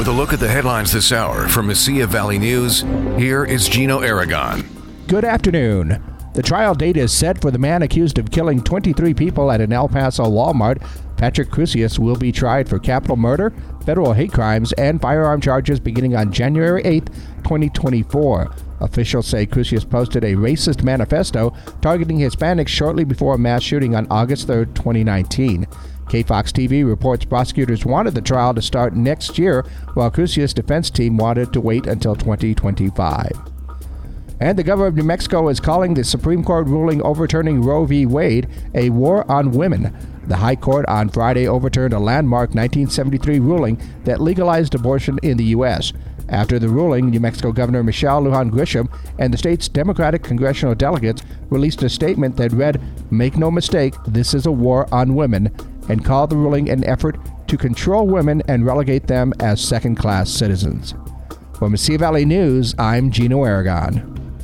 With a look at the headlines this hour from Mesilla Valley News, here is Gino Aragon. Good afternoon. The trial date is set for the man accused of killing 23 people at an El Paso Walmart. Patrick Crusius will be tried for capital murder, federal hate crimes, and firearm charges beginning on January 8, 2024. Officials say Crusius posted a racist manifesto targeting Hispanics shortly before a mass shooting on August 3, 2019. KFOX TV reports prosecutors wanted the trial to start next year, while Crusius' defense team wanted to wait until 2025. And the governor of New Mexico is calling the Supreme Court ruling overturning Roe v. Wade a war on women. The High Court on Friday overturned a landmark 1973 ruling that legalized abortion in the U.S. After the ruling, New Mexico Governor Michelle Lujan Grisham and the state's Democratic congressional delegates released a statement that read, Make no mistake, this is a war on women, and called the ruling an effort to control women and relegate them as second class citizens. For Mesilla Valley News, I'm Gino Aragon.